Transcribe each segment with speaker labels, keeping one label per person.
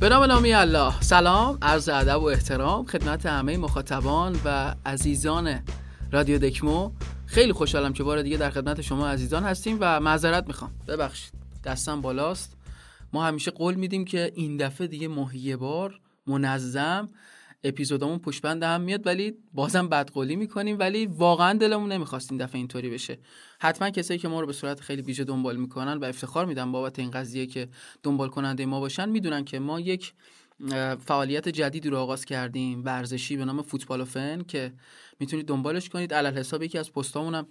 Speaker 1: به نام نامی الله. سلام عرض ادب و احترام خدمت همه مخاطبان و عزیزان رادیو دکمو. خیلی خوشحالم که بار دیگه در خدمت شما عزیزان هستیم و معذرت می‌خوام. ببخشید دستم بالاست. ما همیشه قول میدیم که این دفعه دیگه ماهی بار منظم اپیزودامون پشبند هم میاد ولی بازم بدقولی می‌کنیم ولی واقعا دلمون نمی‌خواست این دفعه اینطوری بشه. حتما کسایی که ما رو به صورت خیلی ویژه دنبال می‌کنن و افتخار میدن بابت این قضیه که دنبال کننده ما باشن می‌دونن که ما یک فعالیت جدیدی رو آغاز کردیم ورزشی به نام فوتبال و فن که می‌تونید دنبالش کنید. علی‌الحساب یکی از پستامونم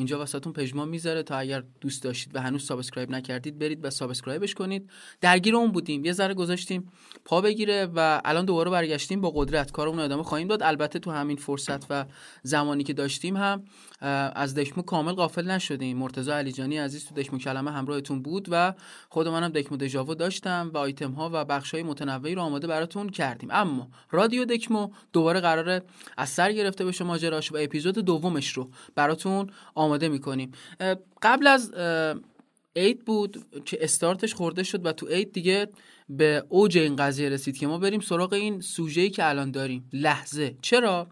Speaker 1: اینجا واستون پژمان می‌ذاره تا اگر دوست داشتید و هنوز subscribe نکردید برید و subscribe ش کنید. درگیر اون بودیم. یه ذره گذاشتیم پا بگیره و الان دوباره برگشتیم با قدرت. کارمون ادامه خواهیم داد. البته تو همین فرصت و زمانی که داشتیم هم از دکمو کامل غافل نشدیم. مرتضی علیجانی عزیز تو دکمو کلمه همراهتون بود و خود منم دکمو دژاوو داشتم و آیتم ها و بخش های متنوعی رو آماده براتون کردیم. اما رادیو دکمو دوباره قراره از سر گرفته بشه ماجراش و اپیزود دومش رو براتون می‌کنیم. قبل از اید بود که استارتش خورده شد و تو اید دیگه به اوج این قضیه رسید که ما بریم سراغ این سوژه‌ای که الان داریم. لحظه. چرا؟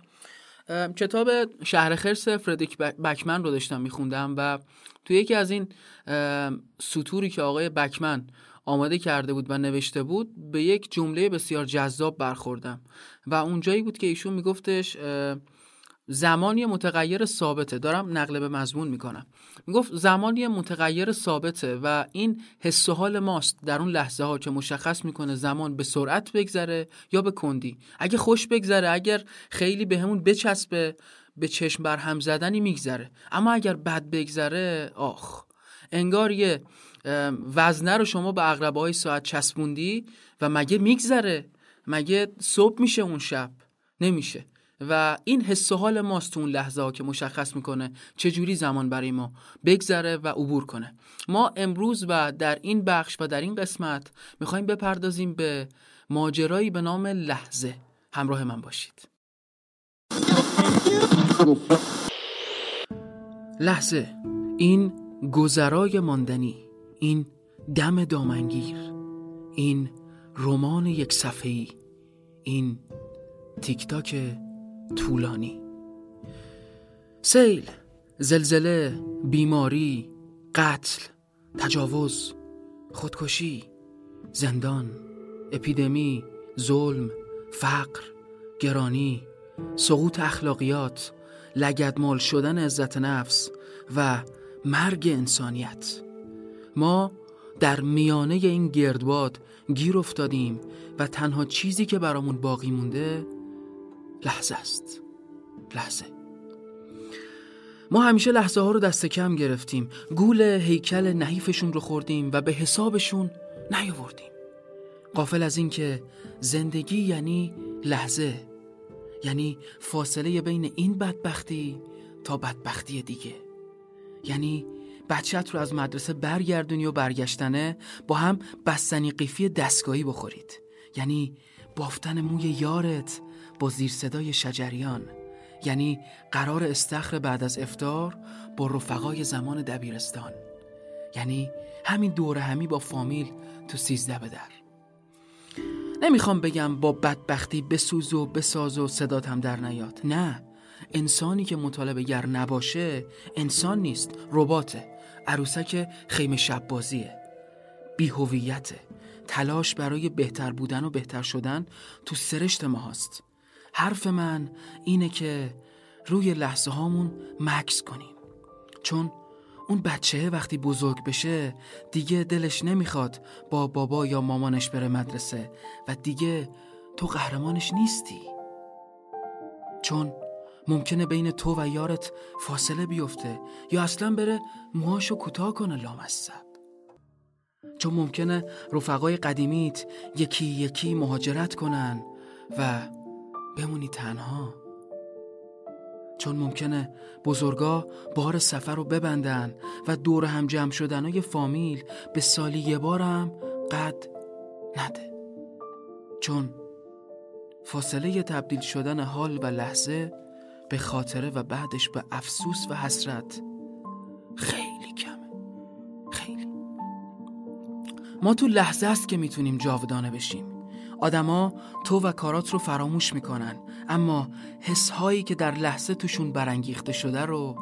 Speaker 1: کتاب شهر خرس فردریک بکمن رو داشتم میخوندم و تو یکی از این سطوری که آقای بکمن آماده کرده بود و نوشته بود به یک جمله بسیار جذاب برخوردم. و اونجایی بود که ایشون میگفتش زمانی متغیر ثابته. دارم نقل به مضمون می‌کنم. می‌گفت زمانی متغیر ثابته و این حس و حال ماست. در اون لحظه ها که مشخص می‌کنه زمان به سرعت بگذره یا به کندی. اگه خوش بگذره اگر خیلی به همون بچسبه به چشم بر هم زدنی میگذره. اما اگر بد بگذره آخ. انگار یه وزنه رو شما به اقربه های ساعت چسبوندی و مگه میگذره؟ مگه صبح میشه اون شب؟ نمیشه. و این حس و حال ماست تو اون لحظه ها که مشخص می‌کنه چه جوری زمان برای ما بگذره و عبور کنه. ما امروز و در این بخش و در این قسمت می‌خوایم بپردازیم به ماجرایی به نام لحظه. همراه من باشید. لحظه. این گذرای ماندنی. این دم دامنگیر. این رمان یک صفحه‌ای. این تیک تاک طولانی. سیل زلزله بیماری قتل تجاوز خودکشی زندان اپیدمی ظلم فقر گرانی سقوط اخلاقیات لگدمال شدن عزت نفس و مرگ انسانیت. ما در میانه این گردباد گیر افتادیم و تنها چیزی که برامون باقی مونده لحظه است. لحظه. ما همیشه لحظه ها رو دست کم گرفتیم. گول هیکل نحیفشون رو خوردیم و به حسابشون نیاوردیم. قافل از اینکه زندگی یعنی لحظه یعنی فاصله بین این بدبختی تا بدبختی دیگه. یعنی بچت رو از مدرسه برگردونی و برگشتنه با هم بستنی قیفی دستگاهی بخورید. یعنی بافتن موی یارت با زیر صدای شجریان یعنی قرار استخر بعد از افتار با رفقای زمان دبیرستان یعنی همین دوره همی با فامیل تو سیزده به در. نمی‌خوام بگم با بدبختی بسوز و بساز و صدات در نیاد نه. انسانی که مطالبه گر نباشه انسان نیست رباته. عروسک خیمه شب بازیه. بیهویته. تلاش برای بهتر بودن و بهتر شدن تو سرشت ما هست حرف من اینه که روی لحظه هامون مکس کنیم. چون اون بچه وقتی بزرگ بشه دیگه دلش نمی‌خواد با بابا یا مامانش بره مدرسه و دیگه تو قهرمانش نیستی. چون ممکنه بین تو و یارت فاصله بیفته یا اصلا بره موهاشو کوتاه کنه لامصب. چون ممکنه رفقای قدیمیت یکی یکی مهاجرت کنن و بمونی تنها. چون ممکنه بزرگا بار سفر رو ببندن و دور هم جمع شدن های فامیل به سالی یه بارم قد نده. چون فاصله تبدیل شدن حال و لحظه به خاطره و بعدش به افسوس و حسرت خیلی کمه. خیلی. ما تو لحظه است که می‌تونیم جاودانه بشیم. آدما تو و کارات رو فراموش می‌کنن. اما حس هایی که در لحظه توشون برانگیخته شده رو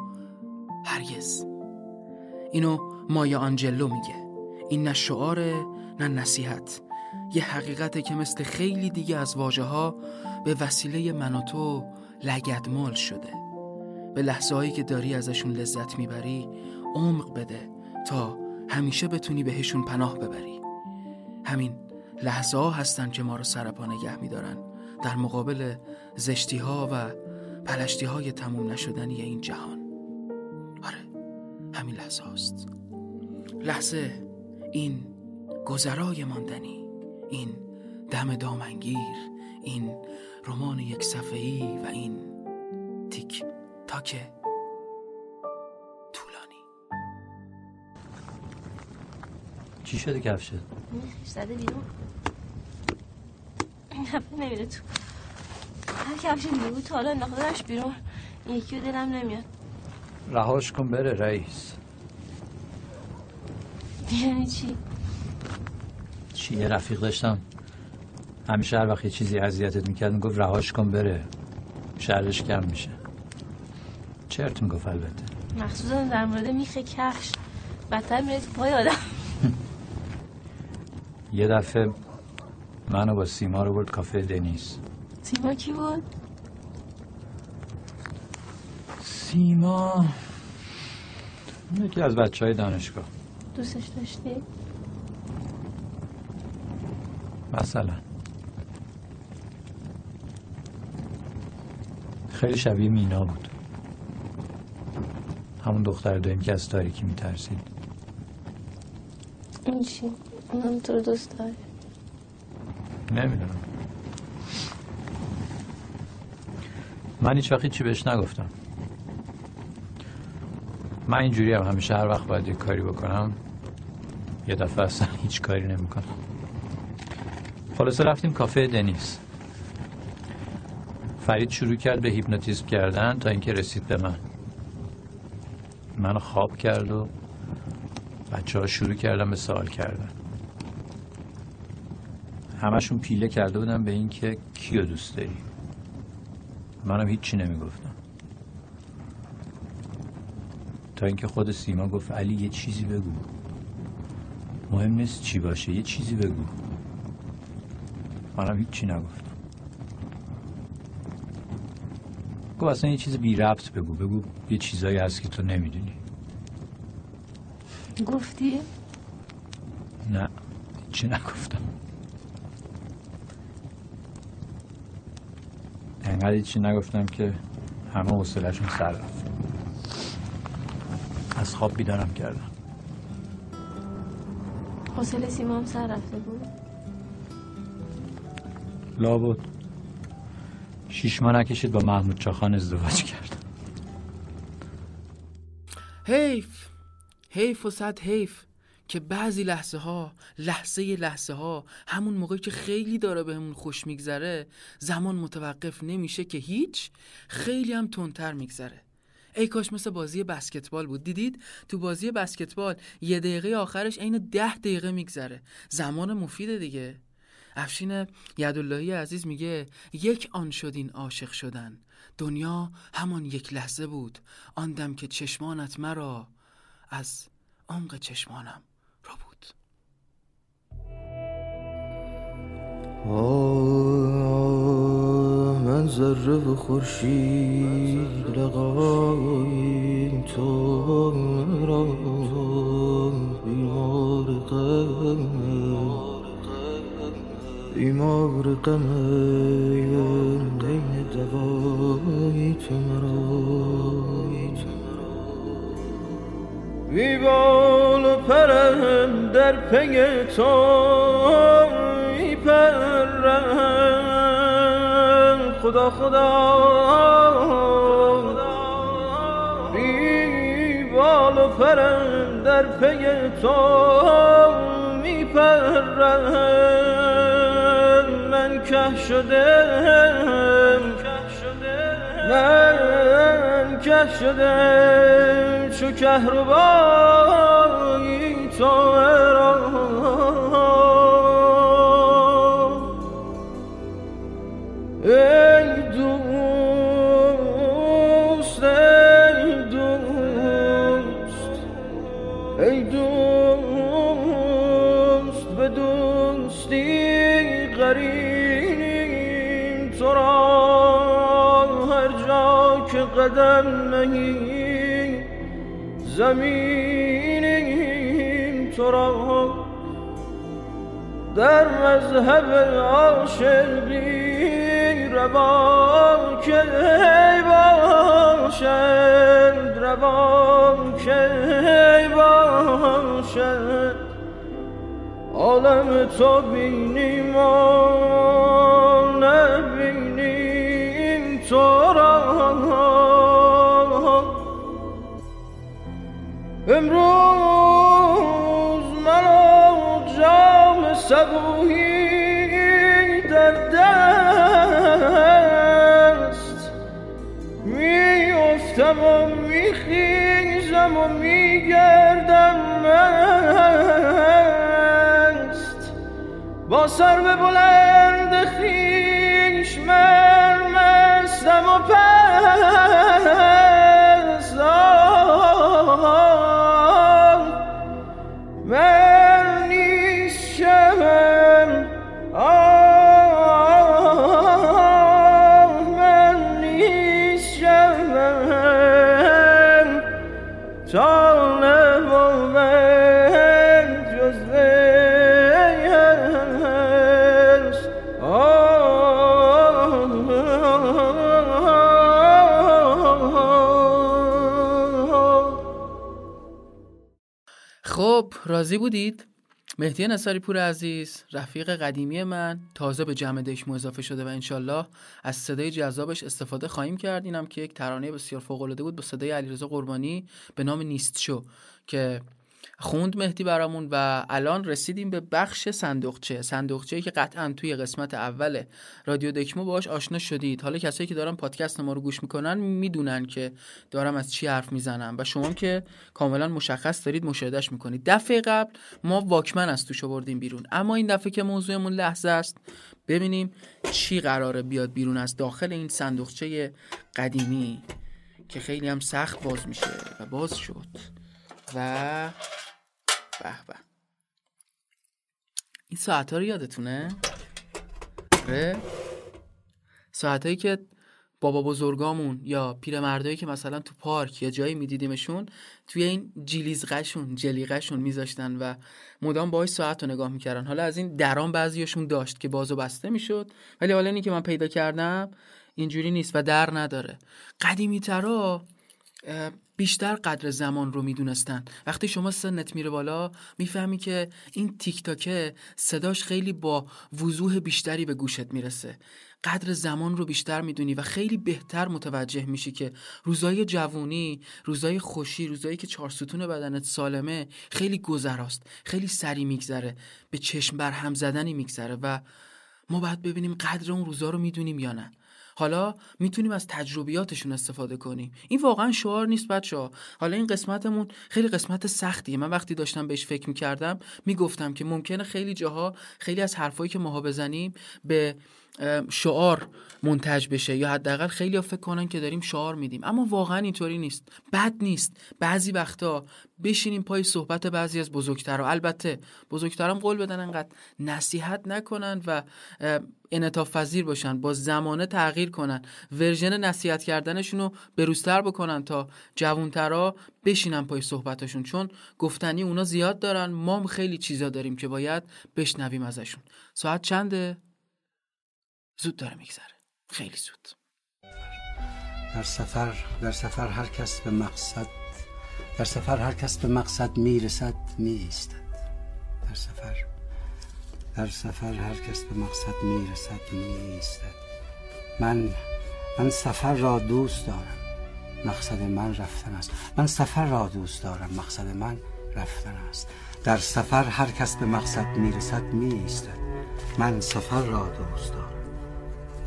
Speaker 1: هرگز. اینو مایا آنجلو میگه. این نه شعاره نه نصیحت. یه حقیقته که مثل خیلی دیگه از واجه ها به وسیله من و تو شده. به لحظه هایی که داری ازشون لذت می‌بری عمق بده تا همیشه بتونی بهشون پناه ببری. همین لحظه ها هستن که ما رو سرپا نگه میدارن. در مقابل زشتی ها و پلشتی های تموم نشدنی این جهان. آره همین لحظه هاست. لحظه این گذرای ماندنی این دم دامنگیر این رمان یک صفحه‌ای و این تیک تاک
Speaker 2: چی شده؟
Speaker 3: میخیش زده بیرون. نمیره تو. هر کفش دیگه بود تا حالا انداختنش بیرون. یکی دلم نمیاد.
Speaker 2: رهاش کن بره رئیس.
Speaker 3: یعنی چی؟
Speaker 2: چی یه رفیق داشتم. همیشه هر وقت یه چیزی اذیتت می‌کرد می‌گفت رهاش کن بره. شرش کم میشه. چرت می‌گفت البته.
Speaker 3: مخصوصا در مورد میخ کفش. بدتر میره پای آدم.
Speaker 2: یه دفعه منو با سیما رو برد کافه دنیس
Speaker 3: سیما کی بود؟
Speaker 2: سیما یکی از بچه های دانشگاه
Speaker 3: دوستش داشتی؟
Speaker 2: مثلا خیلی شبیه مینا بود همون دختر داریم که از تاریکی میترسید
Speaker 3: این چی؟ اونم تو رو دوست داره
Speaker 2: نمی‌دونم. من هیچ وقت چی بهش نگفتم. من اینجوری هم همیشه هر وقت باید یه کاری بکنم یه دفعه اصلا هیچ کاری نمی‌کنم. خلاصه رفتیم کافه دنیس فرید شروع کرد به هیپنوتیزم کردن تا اینکه رسید به من. منو خواب کرد و بچه ها شروع کردن به سوال کردن. همشون پیله کرده بودن به اینکه کیو دوست داری. منم هیچی نمی‌گفتم. تا اینکه خود سیما گفت علی یه چیزی بگو. مهم نیست چی باشه یه چیزی بگو. منم هیچی نگفتم. گفت اصلا یه چیز بی ربط بگو بگو یه چیزایی هست که تو نمی‌دونی.
Speaker 3: گفتی؟
Speaker 2: نه چی نگفتم. انقدر چی نگفتم که همه حوصله‌شون سر رفت. از خواب بیدارم کردم.
Speaker 3: حوصله سیما هم سر رفته بود؟
Speaker 2: لابد شیش ماه نکشید با محمود چاخان ازدواج کرد.
Speaker 1: حیف. حیف و صد حیف. که بعضی لحظه ها لحظه لحظه ها همون موقعی که خیلی داره بهمون خوش میگذره زمان متوقف نمیشه که هیچ خیلی هم تندتر میگذره. ای کاش مثل بازی بسکتبال بود. دیدید؟ تو بازی بسکتبال یه دقیقه آخرش عین ده دقیقه میگذره. زمان مفیده دیگه. افشین یداللهی عزیز میگه یک آن شدین عاشق شدن. دنیا همان یک لحظه بود. آن دم که چشمانت مرا از عمق چشمانم.
Speaker 4: من ذره و خورشید لقای تو را بیمار غم بیمار غم دین دوای تو مرا. بیبال و پرم در پی تو خدا خدا. بیبال و پرم در پی تو میپرم من که شدم. من که شدم. چو کهربایی تو را قرینیم تو را هر جا که قدم نهی زمینیم تو را در مذهب عاشقی روان که باشد روان که باشد عالم تو بینیم و نبینیم تو را. امروز منو جام سبوهی در دست میافتم و میخیزم و میگردم. با سر به بلند خیش من مستم و پس
Speaker 1: خب راضی بودید؟ مهدی نصاری پور عزیز رفیق قدیمی من تازه به جمع دشمو اضافه شده و انشالله از صدای جذابش استفاده خواهیم کرد اینم که یک ترانه بسیار فوق‌العاده بود با صدای علیرضا قربانی به نام نیست شو که خوند مهدی برامون و الان رسیدیم به بخش صندوقچه. صندوقچه که قطعا توی قسمت اول رادیو دکمو باهاش آشنا شدید. حالا کسایی که دارن پادکست ما رو گوش می‌کنن می‌دونن که دارم از چی حرف می‌زنم و شما که کاملا مشخص دارید مشاهدهش می‌کنید. دفعه قبل ما واکمن از توش آوردیم بیرون. اما این دفعه که موضوعمون لحظه است ببینیم چی قراره بیاد بیرون از داخل این صندوقچه قدیمی که خیلی هم سخت باز میشه و باز شد. و به به. این ساعت ها رو یادتونه؟ آره. ساعت که بابا بزرگامون یا پیرمردایی که مثلا تو پارک یا جایی میدیدیمشون توی این جلیزقشون جلیقشون میذاشتن و مدام باهاش ساعت رو نگاه می‌کردن. حالا از این درام بعضیاشون داشت که بازو بسته می‌شد ولی حالا اینی که من پیدا کردم اینجوری نیست و در نداره. قدیمی ترا بیشتر قدر زمان رو می‌دونستن. وقتی شما سنت میره بالا می‌فهمی که این تیک تاکه صداش خیلی با وضوح بیشتری به گوشت می‌رسه. قدر زمان رو بیشتر می‌دونی و خیلی بهتر متوجه میشی که روزای جوونی روزای خوشی روزایی که چهار ستون بدنت سالمه خیلی گذراست خیلی سری میگذره به چشم بر هم زدنی میگذره و ما باید ببینیم قدر اون روزا رو می‌دونیم یا نه. حالا می‌تونیم از تجربیاتشون استفاده کنیم. این واقعا شعار نیست بچه ها حالا این قسمتمون خیلی قسمت سختیه. من وقتی داشتم بهش فکر می‌کردم می‌گفتم که ممکنه خیلی جاها خیلی از حرفایی که ماها بزنیم به شعار منتج بشه. یا حداقل خیلی ها فکر کنن که داریم شعار میدیم. اما واقعا اینطوری نیست. بد نیست. بعضی وقتا بشینیم پای صحبت بعضی از بزرگترها. البته بزرگترام قول بدن انقدر نصیحت نکنن و انعطاف پذیر باشن. با زمانه تغییر کنن. ورژن نصیحت کردنشون رو بروزتر بکنن تا جوونترا بشینن پای صحبتشون. چون گفتنی اونا زیاد دارن. ما خیلی چیزا داریم که باید بشنویم ازشون. ساعت چنده؟ زود داره میگذره. خیلی زود.
Speaker 5: در سفر در سفر هر کس به مقصد در سفر هر کس به مقصد می‌رسد میایستد. در سفر در سفر هر کس به مقصد می‌رسد میایستد. من من سفر را دوست دارم مقصد من رفتن است. من سفر را دوست دارم مقصد من رفتن است. در سفر هر کس به مقصد می‌رسد میایستد. من سفر را دوست دارم.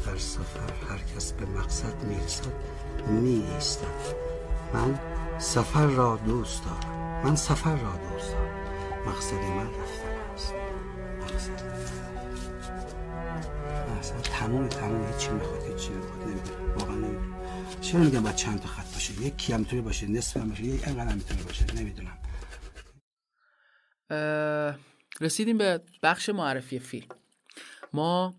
Speaker 5: در سفر هر کس به مقصد می‌رسد می ایستد من سفر را دوست دارم. من سفر را دوست دارم. مقصد من رفتن است. مقصد اصلا تموم تموم هیچی می‌خواد هیچی می‌خواد. نمی‌دونم. واقعا نمی‌دونم. چرا میگم باید چند تا خط باشه؟ یکی هم می‌تونه باشه؟ نصف هم باشه؟ یک هم می‌تونه باشه؟ نمی‌دونم.
Speaker 1: رسیدیم به بخش معرفی فیلم. ما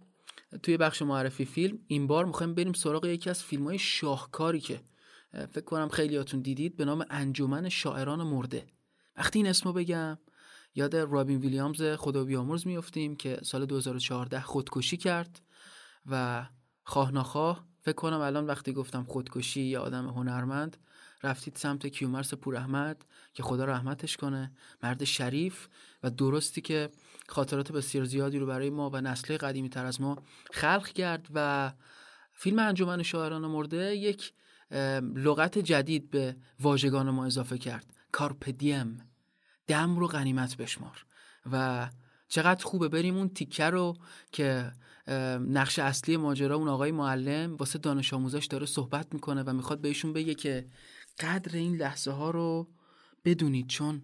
Speaker 1: توی بخش معرفی فیلم این بار می‌خوایم بریم سراغ یکی از فیلم های شاهکاری که فکر کنم خیلیاتون دیدید به نام انجمن شاعران مرده. وقتی این اسمو بگم یاد رابین ویلیامز خدا بیامرز میفتیم که سال 2014 خودکشی کرد و خواه نخواه فکر کنم الان وقتی گفتم خودکشی یا آدم هنرمند رفتید سمت کیومرس پوراحمد که خدا رحمتش کنه مرد شریف و درستی که خاطرات بسیار زیادی رو برای ما و نسل قدیمی تر از ما خلق کرد و فیلم انجمن شاعران مرده یک لغت جدید به واژگان ما اضافه کرد. کارپدیم دم رو غنیمت بشمار. و چقدر خوبه بریم اون تیکه رو که نقش اصلی ماجرا اون آقای معلم واسه دانش آموزاش داره صحبت می‌کنه و می‌خواد بهشون بگه که قدر این لحظه ها رو بدونید چون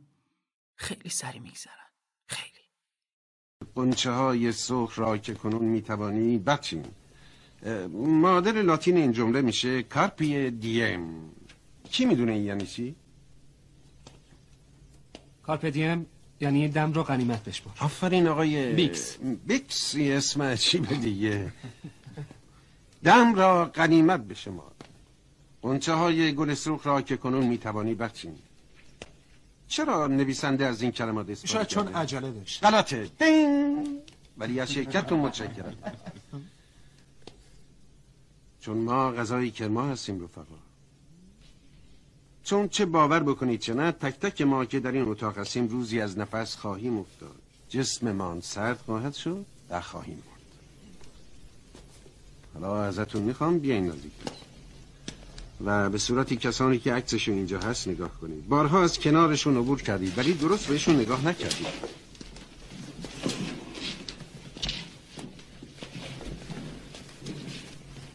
Speaker 1: خیلی سری میگذرن
Speaker 6: قنچه های سرخ را که کنون می‌توانی بچین. معادل لاتین این جمله میشه carpe diem. کی می‌دونه این یعنی چی؟
Speaker 7: carpe diem یعنی دم رو غنیمت بشمار.
Speaker 6: آفرین آقای
Speaker 7: پیتس.
Speaker 6: پیتس اسم عجیبه دیگه. دم را غنیمت بشمار. غنچه های گل سرخ را که کنون می‌توانی بچین. چرا نویسنده از این کلمات استفاده
Speaker 7: شاید چون؟ عجله داشت.
Speaker 6: غلطه. دینگ. ولی از شرکتتون متشکرم. چون ما غذای کرما هستیم رفقا. چون چه باور بکنید چه نه تک تک ما که در این اتاق هستیم روزی از نفس خواهیم افتاد. جسممان سرد خواهد شد و خواهیم مرد حالا ازتون می‌خوام بیاین نزدیک. و به صورتی کسانی که عکسشون اینجا هست نگاه کنید. بارها از کنارشون عبور کردید ولی درست بهشون نگاه نکردید.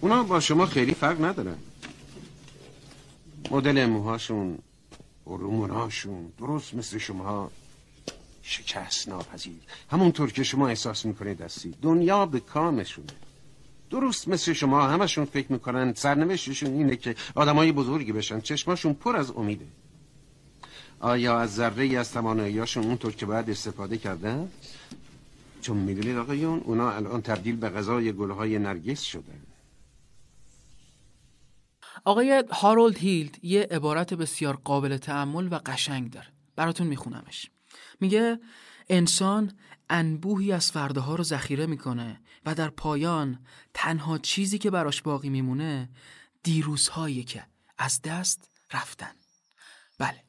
Speaker 6: اونا با شما خیلی فرق ندارن. مدل موهاشون روموناشون درست مثل شما شکست ناپذیر. همونطور که شما احساس می‌کنید هستید. دنیا به کامشونه. درست مثل شما. همشون فکر می‌کنن سرنوشتشون اینه که آدمای بزرگی بشن. چشماشون پر از امیده. آیا از ذره ای از تواناییاشون اونطور که باید استفاده کردن؟ چون می‌دونید آقایون اونا الان تبدیل به غذای گلهای نرگس شدن.
Speaker 1: آقای هارولد هیلد یه عبارت بسیار قابل تعمل و قشنگ داره. براتون میخونمش. میگه انسان انبوهی از فرداها رو ذخیره می‌کنه و در پایان تنها چیزی که براش باقی میمونه دیروزهایی که از دست رفتن. بله.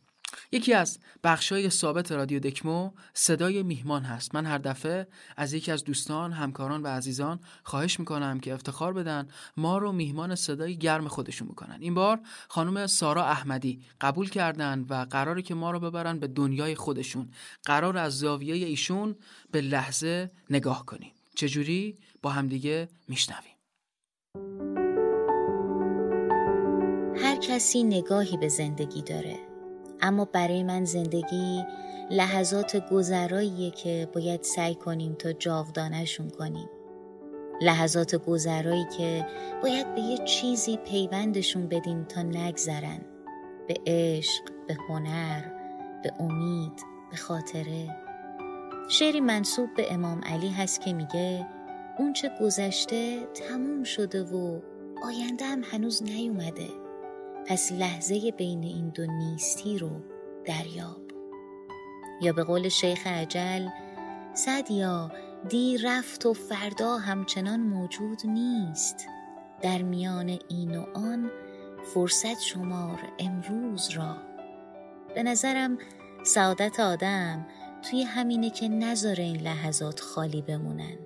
Speaker 1: یکی از بخشای ثابت رادیو دکمو صدای میهمان هست. من هر دفعه از یکی از دوستان همکاران و عزیزان خواهش می‌کنم که افتخار بدن ما رو میهمان صدای گرم خودشون می‌کنن این بار خانم سارا احمدی قبول کردن و قراره که ما رو ببرن به دنیای خودشون. قرار از زاویه ایشون به لحظه نگاه کنیم. چجوری؟ با همدیگه میشنویم.
Speaker 8: هر کسی نگاهی به زندگی داره. اما برای من زندگی لحظات گذراییه که باید سعی کنیم تا جاودانشون کنیم. لحظات گذرایی که باید به یه چیزی پیوندشون بدیم تا نگذرن. به عشق، به هنر، به امید، به خاطره. شعری منصوب به امام علی هست که میگه اون چه گذشته تموم شده و آینده هم هنوز نیومده. پس لحظه بین این دو نیستی رو دریاب. یا به قول شیخ عجل سدیا دی رفت و فردا همچنان موجود نیست. در میان این و آن فرصت شمار امروز را. به نظرم سعادت آدم توی همینه که نذاره این لحظات خالی بمونن.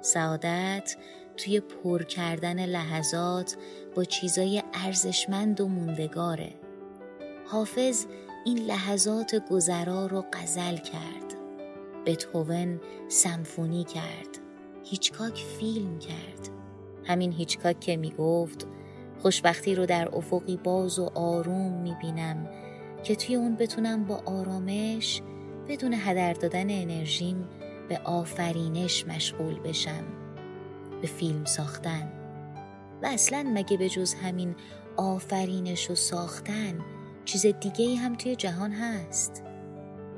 Speaker 8: سعادت توی پر کردن لحظات با چیزای ارزشمند و موندگاره. حافظ این لحظات گذرا رو غزل کرد. بتهوون سمفونی کرد. هیچکاک فیلم کرد. همین هیچکاک که می‌گفت خوشبختی رو در افقی باز و آروم می‌بینم که توی اون بتونم با آرامش بدون هدر دادن انرژیم به آفرینش مشغول بشم. به فیلم ساختن. و اصلا مگه به جز همین آفرینش و ساختن چیز دیگه ای هم توی جهان هست؟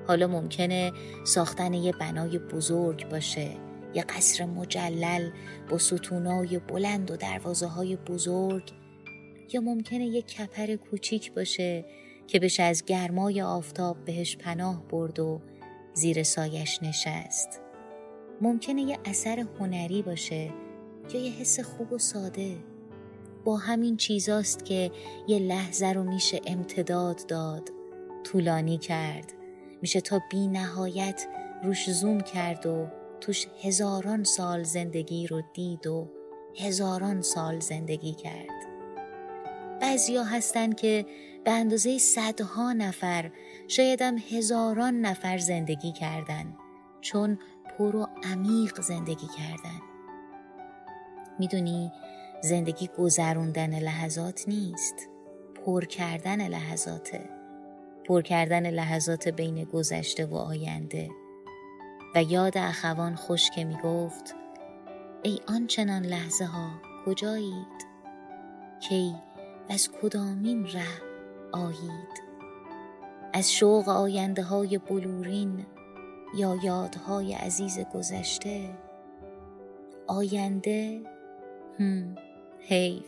Speaker 8: حالا ممکنه ساختن یه بنای بزرگ باشه یه قصر مجلل با ستونای بلند و دروازه های بزرگ یا ممکنه یه کپر کوچیک باشه که بشه از گرمای آفتاب بهش پناه برد و زیر سایش نشست. ممکنه یه اثر هنری باشه یا یه حس خوب و ساده. با همین چیزاست که یه لحظه رو میشه امتداد داد طولانی کرد. میشه تا بی نهایت روش زوم کرد و توش هزاران سال زندگی رو دید و هزاران سال زندگی کرد. بعضیا هستن که به اندازه صدها نفر شایدم هزاران نفر زندگی کردن چون پر و عمیق زندگی کردن. می‌دونی زندگی گذروندن لحظات نیست. پر کردن لحظاته. پر کردن لحظات بین گذشته و آینده. و یاد اخوان خوش که می گفت ای آنچنان لحظه ها کجایید؟ کی از کدامین ره آیید؟ از شوق آینده های بلورین یا یادهای عزیز گذشته؟ آینده هم حیف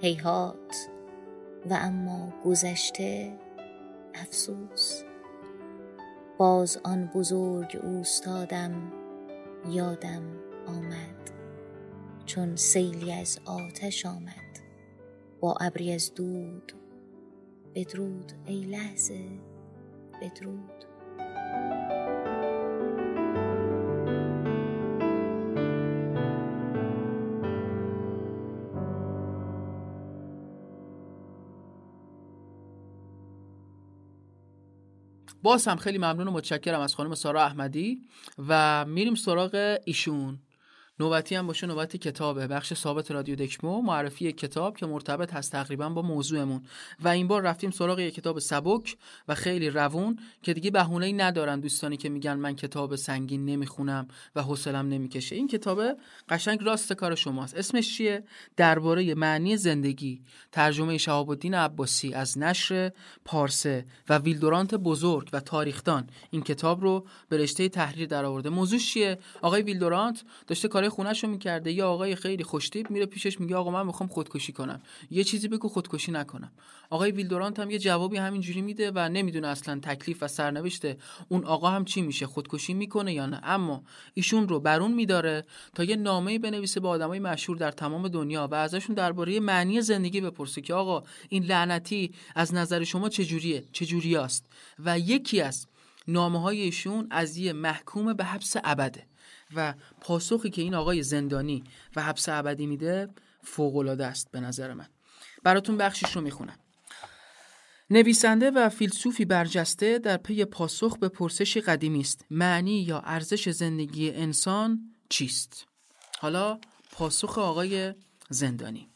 Speaker 8: هیهات. و اما گذشته افسوس. باز آن بزرگ اوستادم یادم آمد. چون سیلی از آتش آمد. با ابری از دود. بدرود ای لحظه بدرود.
Speaker 1: باز هم خیلی ممنون و متشکرم از خانم سارا احمدی و میریم سراغ ایشون. نوبتی هم باشه نوبتی کتابه. بخش ثابت رادیو دکمو معرفی کتاب که مرتبط هست تقریبا با موضوعمون. و این بار رفتیم سراغ یک کتاب سبک و خیلی روون که دیگه بهونه ای ندارن دوستانی که میگن من کتاب سنگین نمی‌خونم و حوصلم نمی‌کشه. این کتابه قشنگ راست کار شماست. اسمش چیه؟ درباره معنی زندگی. ترجمه شهاب الدین عباسی از نشر پارسه و ویلدورانت بزرگ و تاریخدان. این کتاب رو به رشته تحریر درآورده. موضوع چیه؟ آقای ویلدورانت داشته کار کارهای خونهشو می‌کرده یه آقای خیلی خوشتیپ میره پیشش میگه آقا من می‌خوام خودکشی کنم. یه چیزی بگو خودکشی نکنم. آقای ویلدورانت هم یه جوابی همینجوری میده و نمی‌دونه اصلا تکلیف و سرنوشت اون آقا هم چی میشه خودکشی می‌کنه یا نه. اما ایشون رو برون میداره تا یه نامه بنویسه به آدمای مشهور در تمام دنیا و ازشون درباره معنی زندگی بپرسه که آقا این لعنتی از نظر شما چجوریه؟ چجوریاست؟ و یکی از نامه های ایشون از یه محکوم به حبس ابده. و پاسخی که این آقای زندانی و حبس ابدی میده فوقالعاده است به نظر من. براتون بخشش رو می‌خونم. نویسنده و فیلسوفی برجسته در پی پاسخ به پرسشی قدیمی است. معنی یا ارزش زندگی انسان چیست؟ حالا پاسخ آقای زندانی.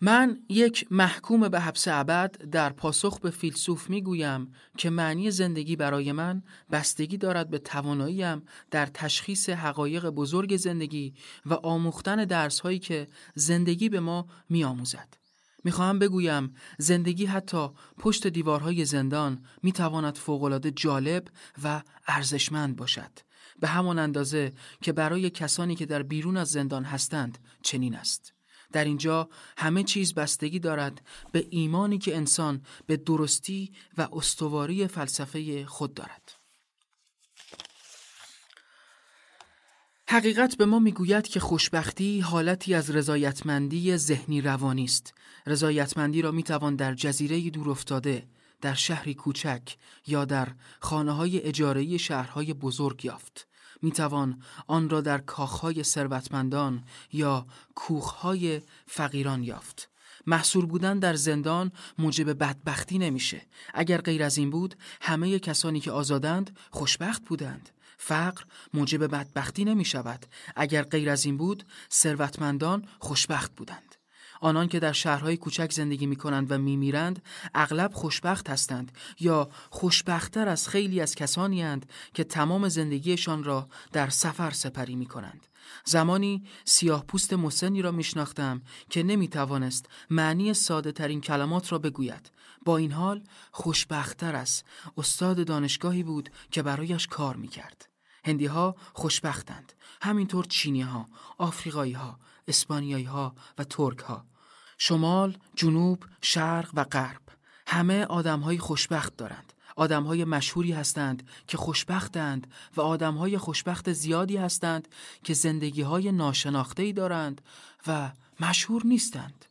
Speaker 1: من یک محکوم به حبس ابد در پاسخ به فیلسوف می‌گویم که معنی زندگی برای من بستگی دارد به تواناییم در تشخیص حقایق بزرگ زندگی و آموختن درس هایی که زندگی به ما میآموزد. می‌خواهم بگویم زندگی حتی پشت دیوارهای زندان می‌تواند فوقالعاده جالب و ارزشمند باشد. به همان اندازه که برای کسانی که در بیرون از زندان هستند چنین است. در اینجا همه چیز بستگی دارد به ایمانی که انسان به درستی و استواری فلسفه خود دارد. حقیقت به ما می‌گوید که خوشبختی حالتی از رضایتمندی ذهنی روانی است. رضایتمندی را می‌توان در جزیره دور افتاده، در شهری کوچک یا در خانه های اجارهی شهرهای بزرگ یافت. می توان آن را در کاخهای ثروتمندان یا کوخهای فقیران یافت. محصور بودن در زندان موجب بدبختی نمیشه. اگر غیر از این بود همه کسانی که آزادند خوشبخت بودند. فقر موجب بدبختی نمی شود. اگر غیر از این بود ثروتمندان خوشبخت بودند. آنان که در شهرهای کوچک زندگی می کنند و می میرند اغلب خوشبخت هستند یا خوشبختتر از خیلی از کسانی هند که تمام زندگیشان را در سفر سپری می کنند. زمانی سیاه پوست مسنی را میشناختم که نمی توانست معنی ساده ترین کلمات را بگوید. با این حال خوشبختتر است استاد دانشگاهی بود که برایش کار می‌کرد. هندی ها خوشبختند. همینطور چینی ها آفریقایی ها اسپانیایی ها و ترک ها شمال جنوب شرق و غرب. همه آدم های خوشبخت دارند. آدم های مشهوری هستند که خوشبختند و آدم های خوشبخت زیادی هستند که زندگی های ناشناخته ای دارند و مشهور نیستند.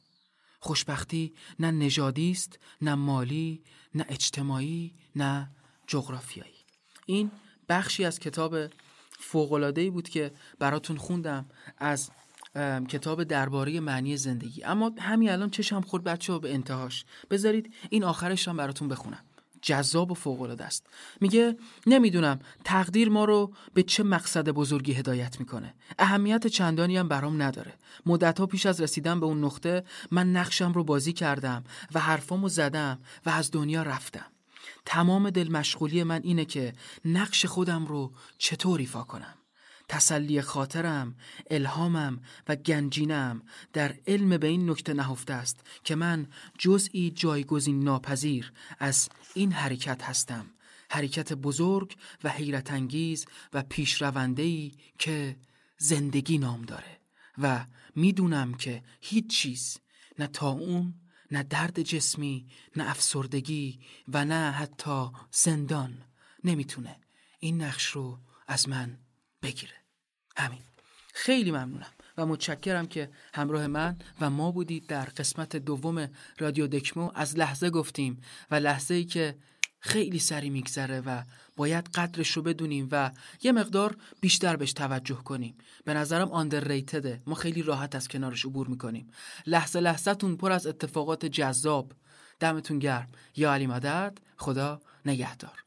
Speaker 1: خوشبختی نه نژادی است نه مالی نه اجتماعی نه جغرافیایی. این بخشی از کتاب ای بود که براتون خوندم از کتاب درباره معنی زندگی. اما همین الان چشم خورد بچه به انتهاش. بذارید این آخرش هم براتون بخونم. جذاب و فوق است. میگه نمی‌دونم تقدیر ما رو به چه مقصد بزرگی هدایت می‌کنه. اهمیت چندانی هم برام نداره. مدتها پیش از رسیدن به اون نقطه من نقشم رو بازی کردم و حرفامو زدم و از دنیا رفتم. تمام دل مشغولی من اینه که نقش خودم رو چطور ایفا کنم. تسلی خاطرم، الهامم و گنجینم در علم به این نکته نهفته است که من جزئی جایگزین ناپذیر از این حرکت هستم. حرکت بزرگ و حیرت انگیز و پیشرونده‌ای که زندگی نام داره و می‌دونم که هیچ چیز نه تا اون نه درد جسمی نه افسردگی و نه حتی زندان نمی‌تونه این نقش رو از من بگیره. همین. خیلی ممنونم و متشکرم که همراه من و ما بودید در قسمت دوم رادیو دکمو از لحظه گفتیم و لحظه ای که خیلی سری میگذره و باید قدرش رو بدونیم و یه مقدار بیشتر بهش توجه کنیم. به نظرم آندرریتده ما خیلی راحت از کنارش عبور می‌کنیم. لحظه لحظه تون پر از اتفاقات جذاب. دمتون گرم. یا علی مدد خدا نگهدار.